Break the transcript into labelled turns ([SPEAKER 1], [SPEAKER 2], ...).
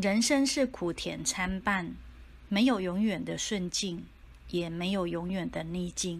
[SPEAKER 1] 人生是苦甜参半没有永远的顺境也没有永远的逆境。